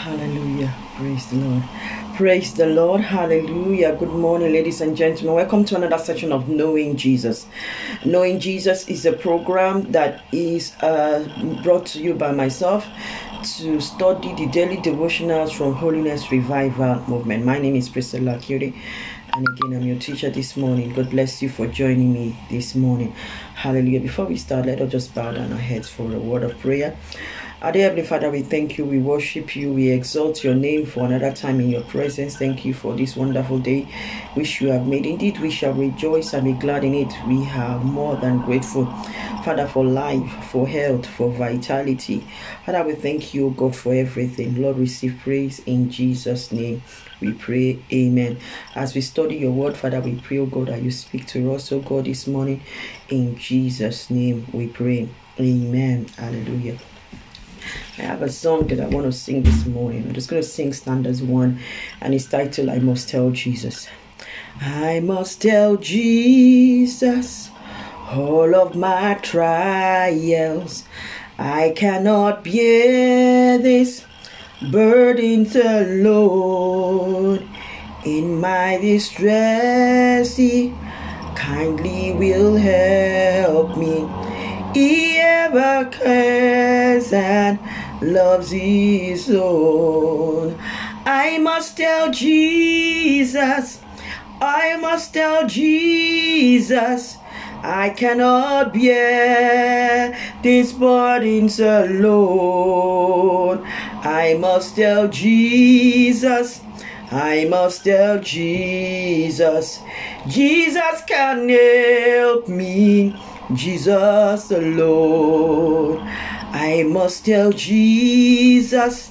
Hallelujah. Praise the Lord. Praise the Lord. Hallelujah. Good morning, ladies and gentlemen. Welcome to another session of Knowing Jesus. Knowing Jesus is a program that is uh, brought to you by myself to study the daily devotionals from Holiness Revival Movement. My name is Priscilla Curie. And again, I'm your teacher this morning. God bless you for joining me this morning. Hallelujah. Before we start, let us just bow down our heads for a word of prayer. Our dear Heavenly Father, we thank you, we worship you, we exalt your name for another time in your presence. Thank you for this wonderful day which you have made. Indeed, we shall rejoice and be glad in it. We are more than grateful, Father, for life, for health, for vitality. Father, we thank you, God, for everything. Lord, receive praise in Jesus' name. We pray, Amen. As we study your word, Father, we pray, oh God, that you speak to us, oh God, this morning. In Jesus' name, we pray. Amen. Hallelujah. I have a song that I want to sing this morning. I'm just going to sing standards one, and it's titled I Must Tell Jesus. I must tell Jesus all of my trials. I cannot bear this burdens alone. In my distress, He kindly will help me. Ever cares and loves his own. I must tell Jesus, I must tell Jesus, I cannot bear these burdens alone. I must tell Jesus, I must tell Jesus, Jesus can help me. Jesus alone. I must tell Jesus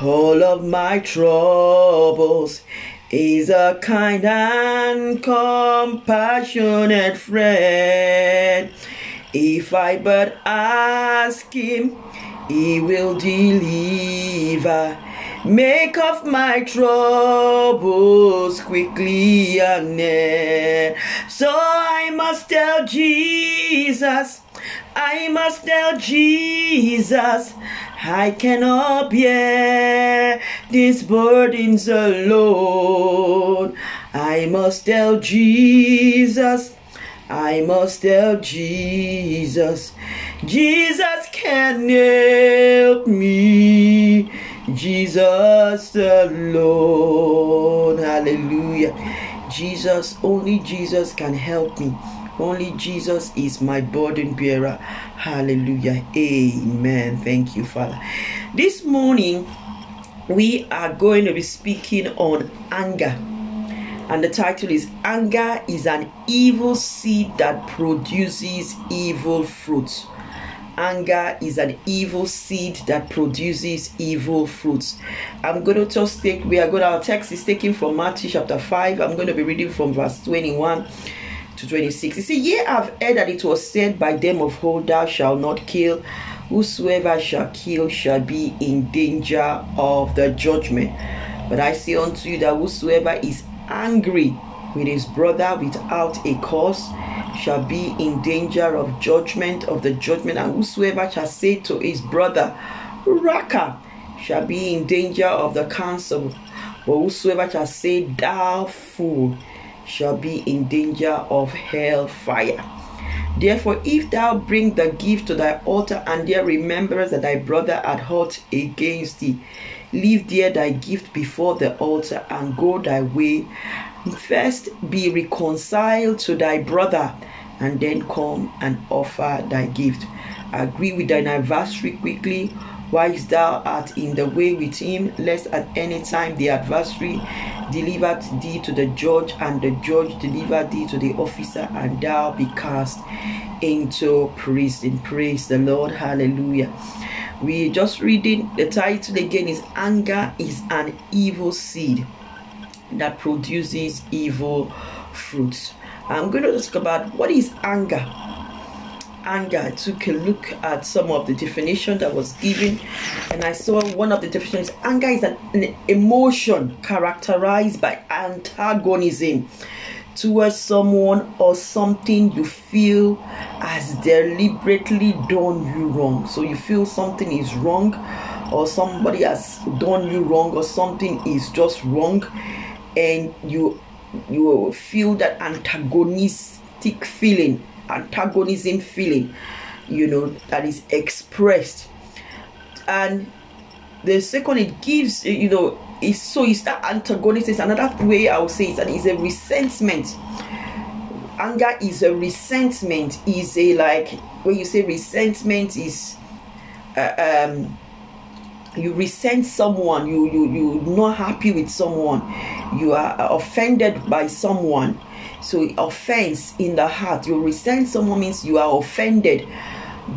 all of my troubles. He's a kind and compassionate friend. If I but ask him, he will deliver. Make of my troubles quickly and. So I must tell Jesus, I must tell Jesus, I cannot bear these burdens alone. I must tell Jesus, I must tell Jesus, Jesus can help me. Jesus alone. Hallelujah. Jesus, only Jesus can help me. Only Jesus is my burden bearer. Hallelujah. Amen. Thank you, Father. This morning, we are going to be speaking on anger. And the title is Anger is an evil seed that produces evil fruits anger is an evil seed that produces evil fruits. I'm going to just take, we are going, our text is taken from Matthew chapter 5. I'm going to be reading from verse 21 to 26. You see, ye have heard that it was said by them of old, Thou shalt not kill. Whosoever shall kill shall be in danger of the judgment. But I say unto you that whosoever is angry with his brother without a cause shall be in danger of judgment of the judgment and whosoever shall say to his brother Raca shall be in danger of the council but whosoever shall say thou fool shall be in danger of hell fire Therefore, if thou bring the gift to thy altar, and there rememberest that thy brother had hurt against thee, leave there thy gift before the altar, and go thy way. First be reconciled to thy brother, and then come and offer thy gift. Agree with thine adversary quickly, whilst thou art in the way with him, lest at any time the adversary deliver thee to the judge, and the judge deliver thee to the officer, and thou be cast into prison. Praise the Lord. Hallelujah. We just reading the title again is Anger is an evil seed that produces evil fruits. I'm going to talk about what is anger. Anger. I took a look at some of the definition that was given, and I saw one of the definitions. Anger is an, an emotion characterized by antagonism towards someone or something you feel has deliberately done you wrong. So you feel something is wrong or somebody has done you wrong or something is just wrong and you you feel that antagonistic feeling antagonism feeling you know that is expressed. And the second it gives you know is so it's that antagonism another way i would say is that it's a resentment. Anger is a resentment is a like when you say resentment is uh, um you resent someone you you you're not happy with someone you are offended by someone so offense in the heart you resent someone means you are offended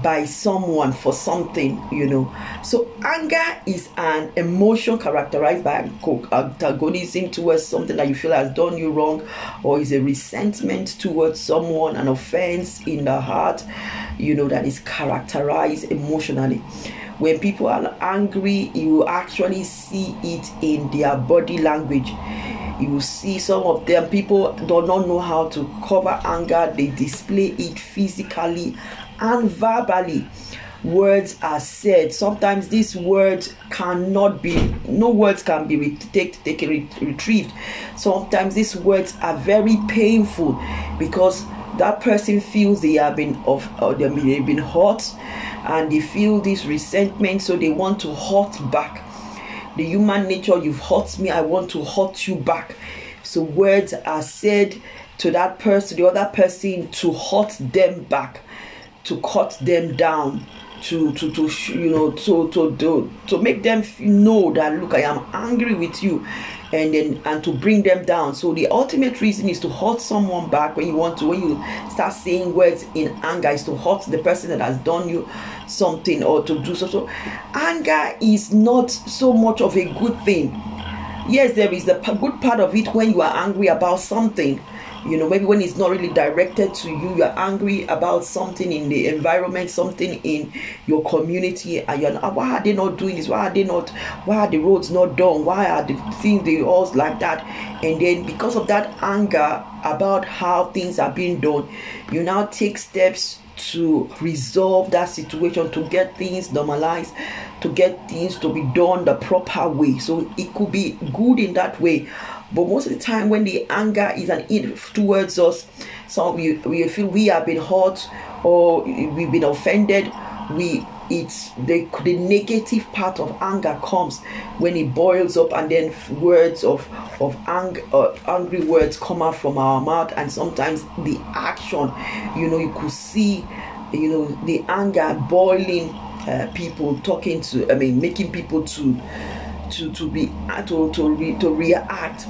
by someone for something, you know. So, anger is an emotion characterized by antagonism towards something that you feel has done you wrong, or is a resentment towards someone, an offense in the heart, you know, that is characterized emotionally. When people are angry, you actually see it in their body language. You see some of them people do not know how to cover anger. They display it physically and verbally. Words are said. Sometimes these words cannot be no words can be re- take, take, re- retrieved. Sometimes these words are very painful because that person feels they have been of they've been hurt and they feel this resentment so they want to hurt back. The human nature you've hurt me i want to hurt you back. So words are said to that person the other person to hurt them back to cut them down to to to you know to to to, to make them know that look i am angry with you and then and to bring them down. So the ultimate reason is to hurt someone back when you want to when you start saying words in anger is to hurt the person that has done you something or to do so. So anger is not so much of a good thing. Yes there is the good part of it when you are angry about something you know maybe when it's not really directed to you you're angry about something in the environment something in your community and you're not, why are they not doing this? Why are they not why are the roads not done? Why are the things they all like that? And then because of that anger about how things are being done you now take steps to resolve that situation to get things normalized to get things to be done the proper way. So it could be good in that way but most of the time, when the anger is an it towards us, some we, we feel we have been hurt or we've been offended. We it's the the negative part of anger comes when it boils up and then words of of anger uh, angry words come out from our mouth and sometimes the action you know you could see you know the anger boiling uh, people talking to i mean making people to to to be uh, to to, re, to react.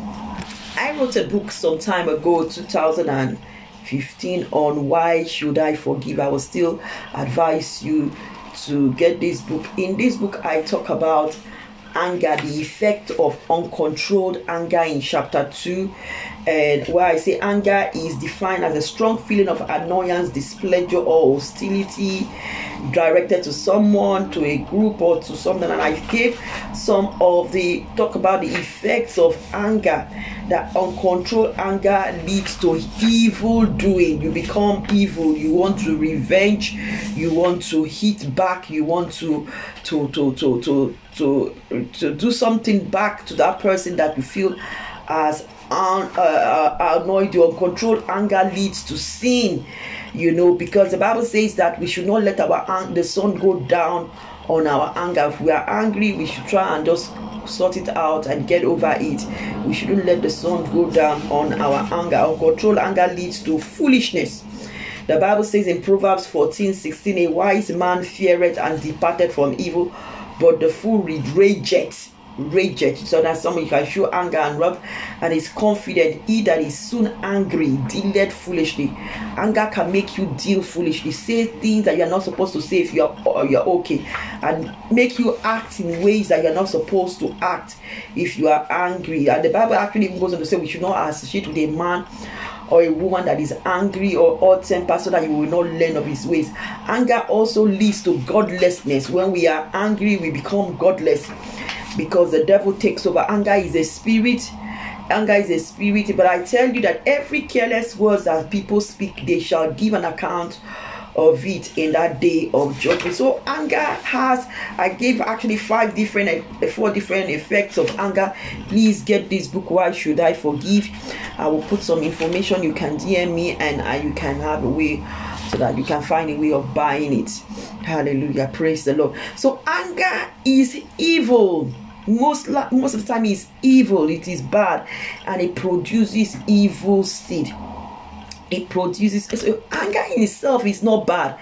I wrote a book some time ago, 2015, on why should I forgive. I will still advise you to get this book. In this book, I talk about anger, the effect of uncontrolled anger in chapter 2. And where I say anger is defined as a strong feeling of annoyance, displeasure, or hostility directed to someone, to a group, or to something. And I gave some of the talk about the effects of anger. That uncontrolled anger leads to evil doing. You become evil. You want to revenge. You want to hit back. You want to to to to to to, to do something back to that person that you feel as un, uh, uh, annoyed you. Uncontrolled anger leads to sin, you know, because the Bible says that we should not let our the sun go down on our anger. If we are angry, we should try and just sort it out and get over it. We shouldn't let the sun go down on our anger. Uncontrolled anger leads to foolishness. The Bible says in Proverbs 14 16, a wise man feareth and departed from evil, but the fool rageth rageth so that someone can show anger and wrath and is confident he that is soon angry dealeth foolishly anger can make you deal foolishly say things that you're not supposed to say if you're you're okay and make you act in ways that you're not supposed to act if you are angry and the bible actually even goes on to say we should not associate with a man or a woman that is angry or hot tempered so that you will not learn of his ways. Anger also leads to godlessness. When we are angry, we become godless because the devil takes over. Anger is a spirit. Anger is a spirit, but I tell you that every careless words that people speak, they shall give an account of it in that day of judgment. So anger has I gave actually five different four different effects of anger. Please get this book. Why should I forgive? I will put some information. You can DM me and uh, you can have a way so that you can find a way of buying it. Hallelujah. Praise the Lord. So anger is evil most most of the time is evil. It is bad. And it produces evil seed. It produces so anger in itself is not bad.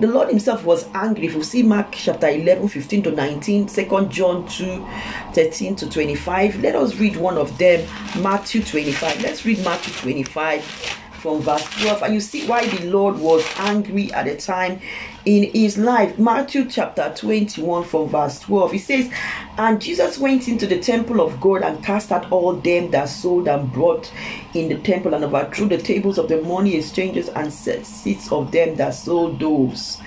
The lord himself was angry. If you see mark chapter 11 15 to 19 second john 2 13 to 25 let us read one of them matthew 25 let's read matthew 25 from verse 12 and you see why the lord was angry at the time in his life. Matthew chapter 21 from verse 12. He says, And Jesus went into the temple of God and cast out all them that sold and brought in the temple and overthrew the tables of the money exchangers and set seats of them that sold doves.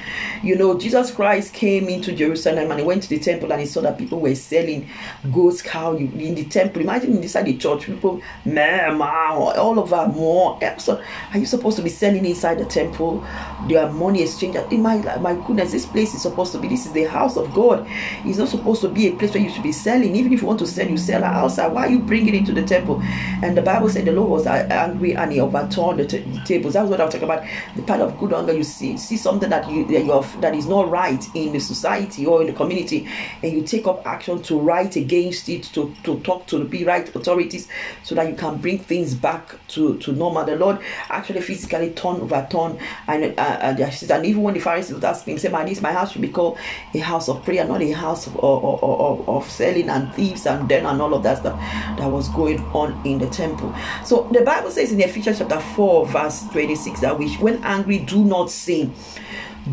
You know, Jesus Christ came into Jerusalem and he went to the temple and he saw that people were selling goats, cow in the temple. Imagine inside the church, people, man, all over more. So, are you supposed to be selling inside the temple? Their money exchange. It might my goodness, this place is supposed to be, this is the house of God. It's not supposed to be a place where you should be selling. Even if you want to sell, you sell outside. Why are you bringing it to the temple? And the Bible said the Lord was angry and he overturned the, t- the tables. That's what I was talking about. The part of good anger, you see, see something that you that, you that is not right in the society or in the community, and you take up action to write against it, to, to talk to the right authorities, so that you can bring things back to, to normal. The Lord actually physically turned, overturn and uh, and, and even when the Pharisees was asking, say, my this my house should be called a house of prayer, not a house of, of, of, of selling and thieves and then and all of that stuff that was going on in the temple. So the Bible says in Ephesians chapter 4, verse 26, that which when angry, do not sin.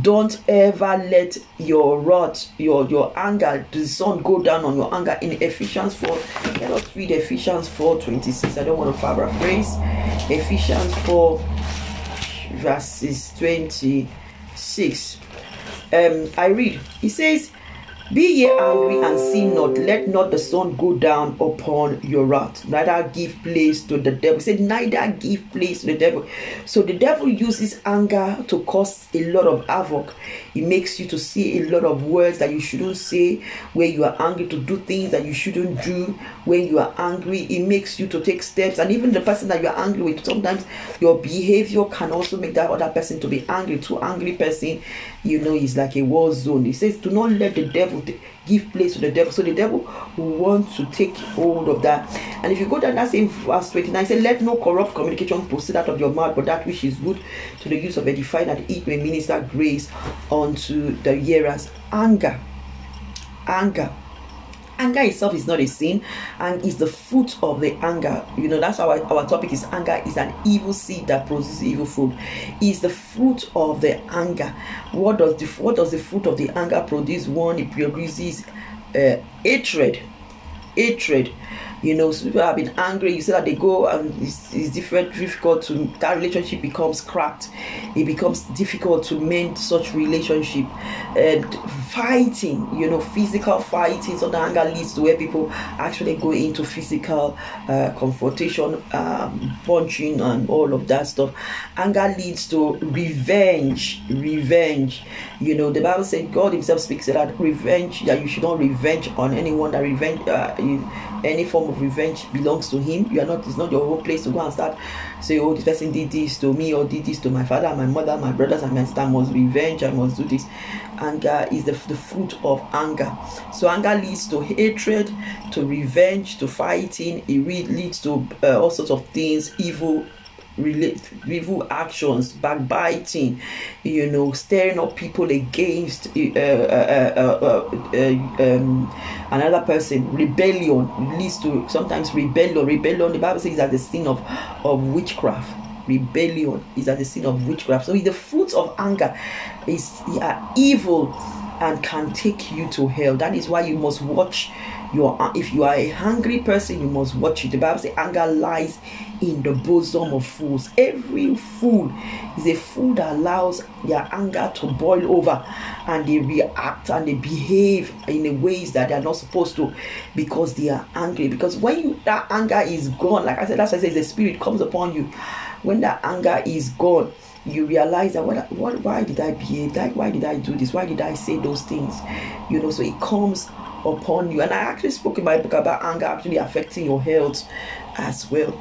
Don't ever let your wrath your your anger the sun go down on your anger. In ephesians 4 let us read ephesians 4 26 i don't want to paraphrase. Ephesians 4 verses 26 um, I read, he says, Be ye angry and sin not, let not the sun go down upon your wrath, neither give place to the devil. He said, Neither give place to the devil. So the devil uses anger to cause a lot of havoc. It makes you to say a lot of words that you shouldn't say, where you are angry to do things that you shouldn't do. When you are angry, it makes you to take steps, and even the person that you are angry with, sometimes your behavior can also make that other person to be angry. Too angry person, you know, is like a war zone. He says, Do not let the devil give place to the devil. So the devil will want to take hold of that. And if you go down that same verse 29, say, Let no corrupt communication proceed out of your mouth, but that which is good to the use of edifying that it may minister grace unto the hearers. Anger. Anger anger itself is not a sin and is the fruit of the anger. You know that's our, our topic is anger is an evil seed that produces evil fruit. Is the fruit of the anger. What does the what does the fruit of the anger produce? One it produces uh, hatred. Hatred you know so people have been angry. You see that they go and it's, it's different difficult to that relationship becomes cracked. It becomes difficult to mend such relationship. And fighting you know physical fighting so the anger leads to where people actually go into physical uh, confrontation um, punching and all of that stuff. Anger leads to revenge revenge. You know the bible said god himself speaks that revenge that you should not revenge on anyone that revenge uh, you, any form of revenge belongs to him. You are not, it's not your own place to go and start say, oh, this person did this to me or did this to my father, my mother, my brothers, and my sister. I must revenge, I must do this. Anger is the, the fruit of anger. So anger leads to hatred, to revenge, to fighting. It leads to uh, all sorts of things, evil relate evil actions backbiting you know stirring up people against uh, uh, uh, um, another person. Rebellion leads to sometimes rebellion. Rebellion the bible says that the sin of of witchcraft. Rebellion is at the sin of witchcraft. So the fruits of anger is yeah, evil and can take you to hell. That is why you must watch you are uh, if you are a hungry person you must watch it. The bible says anger lies in the bosom of fools. Every fool is a fool that allows their anger to boil over and they react and they behave in ways that they are not supposed to because they are angry. Because when you, that anger is gone like i said that's why i said the spirit comes upon you. When that anger is gone you realize that what, what why did I behave? Like why did I do this? Why did I say those things? You know so it comes upon you. And I actually spoke in my book about anger actually affecting your health as well.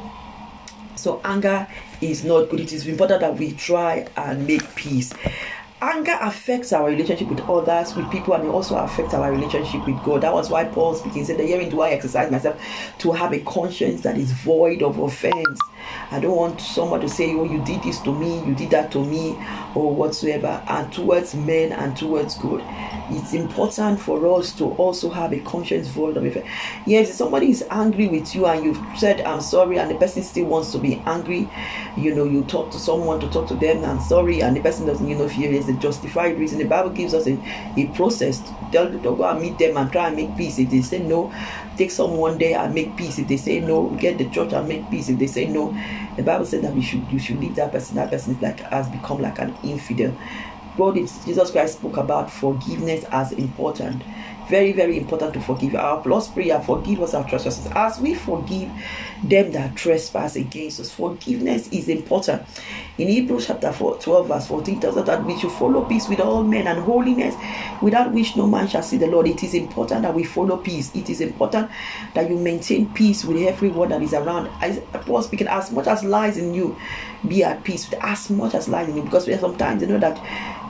So anger is not good. It is important that we try and make peace. Anger affects our relationship with others, with people, and it also affects our relationship with God. That was why Paul speaking said, The hearing do I exercise myself to have a conscience that is void of offense. I don't want someone to say, Oh, you did this to me, you did that to me, or whatsoever, and towards men and towards God. It's important for us to also have a conscience void of offense. Yes, if somebody is angry with you and you've said, I'm sorry, and the person still wants to be angry, you know, you talk to someone to talk to them, I'm sorry, and the person doesn't, you know, feel there's a justified reason. The Bible gives us a, a process. Tell, to go and meet them and try and make peace. If they say no, take someone there and make peace. If they say no, get the church and make peace. If they say no, the Bible said that we should you should leave that person. That person is like has become like an infidel. God, Jesus Christ spoke about forgiveness as important very, very important to forgive. Our plus prayer, forgive us our trespasses. As we forgive them that trespass against us, forgiveness is important. In Hebrews chapter 4, 12, verse 14, tells us that we should follow peace with all men and holiness, without which no man shall see the Lord. It is important that we follow peace. It is important that you maintain peace with everyone that is around. As Paul speaking, as much as lies in you, be at peace with as much as lies in you. Because sometimes you know that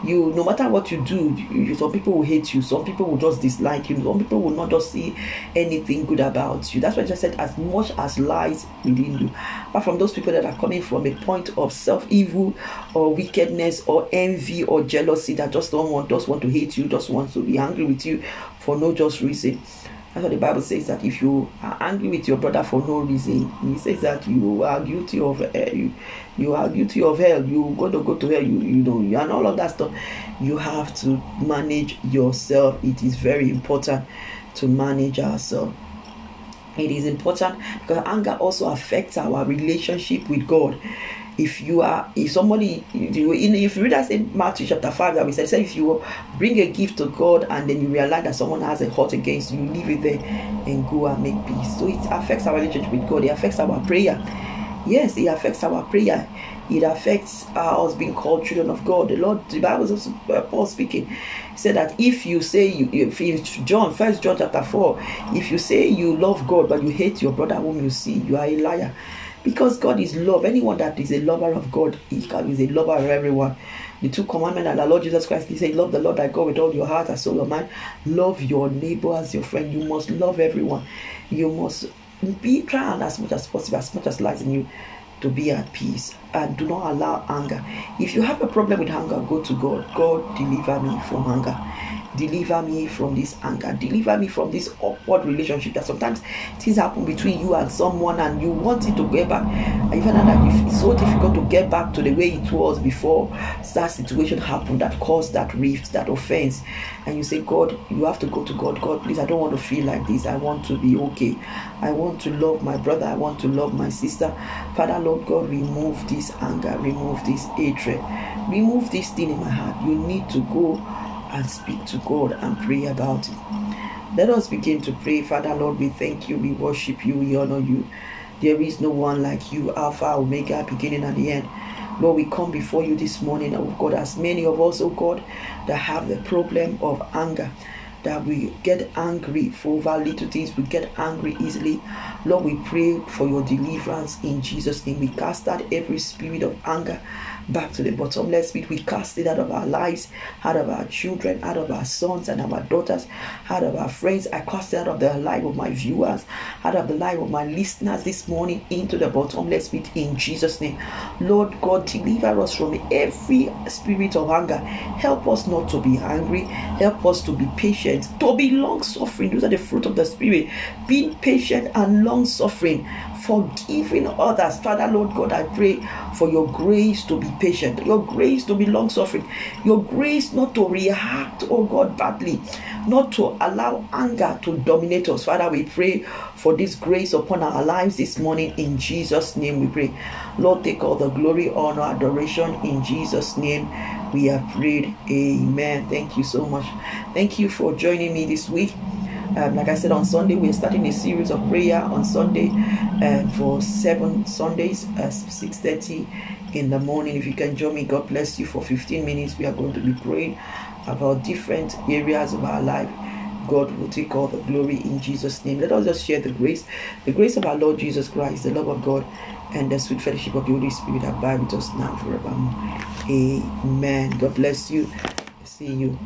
you no matter what you do you, some people will hate you some people will just dislike you. Some people will not just see anything good about you. That's why i just said as much as lies within you. Apart from those people that are coming from a point of self-evil or wickedness or envy or jealousy that just don't want just want to hate you just want to be angry with you for no just reason that's what the Bible says that if you are angry with your brother for no reason, he says that you are guilty of uh, you, you are guilty of hell. You going to go to hell. You you know and all of that stuff. You have to manage yourself. It is very important to manage ourselves. It is important because anger also affects our relationship with God if you are if somebody if you read that in Matthew chapter 5 that we said, say if you bring a gift to God and then you realize that someone has a hurt against you, leave it there and go and make peace. So it affects our relationship with God, it affects our prayer. Yes, it affects our prayer. It affects uh, us being called children of God. The Lord, the Bible is also uh, Paul speaking. Said that if you say you, if, if John, First John chapter four, if you say you love God but you hate your brother whom you see, you are a liar because God is love. Anyone that is a lover of God he is a lover of everyone. The two commandments that the Lord Jesus Christ He said, Love the Lord thy God with all your heart and soul and mind. Love your neighbor as your friend. You must love everyone. You must be trying as much as possible, as much as lies in you, to be at peace and do not allow anger. If you have a problem with anger, go to God. God deliver me from anger deliver me from this anger deliver me from this awkward relationship that sometimes things happen between you and someone and you want it to get back. Find that it's so difficult to get back to the way it was before that situation happened that caused that rift that offense. And you say god you have to go to god. God please i don't want to feel like this. I want to be okay. I want to love my brother. I want to love my sister. Father lord god remove this anger. Remove this hatred. Remove this thing in my heart. You need to go and speak to God and pray about it. Let us begin to pray. Father, Lord, we thank you, we worship you, we honor you. There is no one like you, Alpha, Omega, beginning and the end. Lord, we come before you this morning, oh God, as many of us, oh God, that have the problem of anger that we get angry for over little things, we get angry easily. Lord, we pray for your deliverance in Jesus' name. We cast out every spirit of anger back to the bottomless pit. We cast it out of our lives, out of our children, out of our sons and our daughters, out of our friends. I cast it out of the life of my viewers, out of the life of my listeners this morning into the bottomless pit in Jesus' name. Lord God, deliver us from every spirit of anger. Help us not to be angry. Help us to be patient, to be long suffering. Those are the fruit of the Spirit. Being patient and long suffering forgiving others. Father, Lord God, I pray for your grace to be patient, your grace to be long suffering, your grace not to react, oh God, badly, not to allow anger to dominate us. Father, we pray for this grace upon our lives this morning. In Jesus' name we pray. Lord, take all the glory, honor, adoration in Jesus' name. We have prayed. Amen. Thank you so much. Thank you for joining me this week. Um, like I said on Sunday, we're starting a series of prayer on Sunday um, for seven Sundays at 6:30 in the morning. If you can join me, God bless you for 15 minutes. We are going to be praying about different areas of our life. God will take all the glory in Jesus' name. Let us just share the grace, the grace of our Lord Jesus Christ, the love of God, and the sweet fellowship of the Holy Spirit abide with us now forevermore. Amen. God bless you. See you.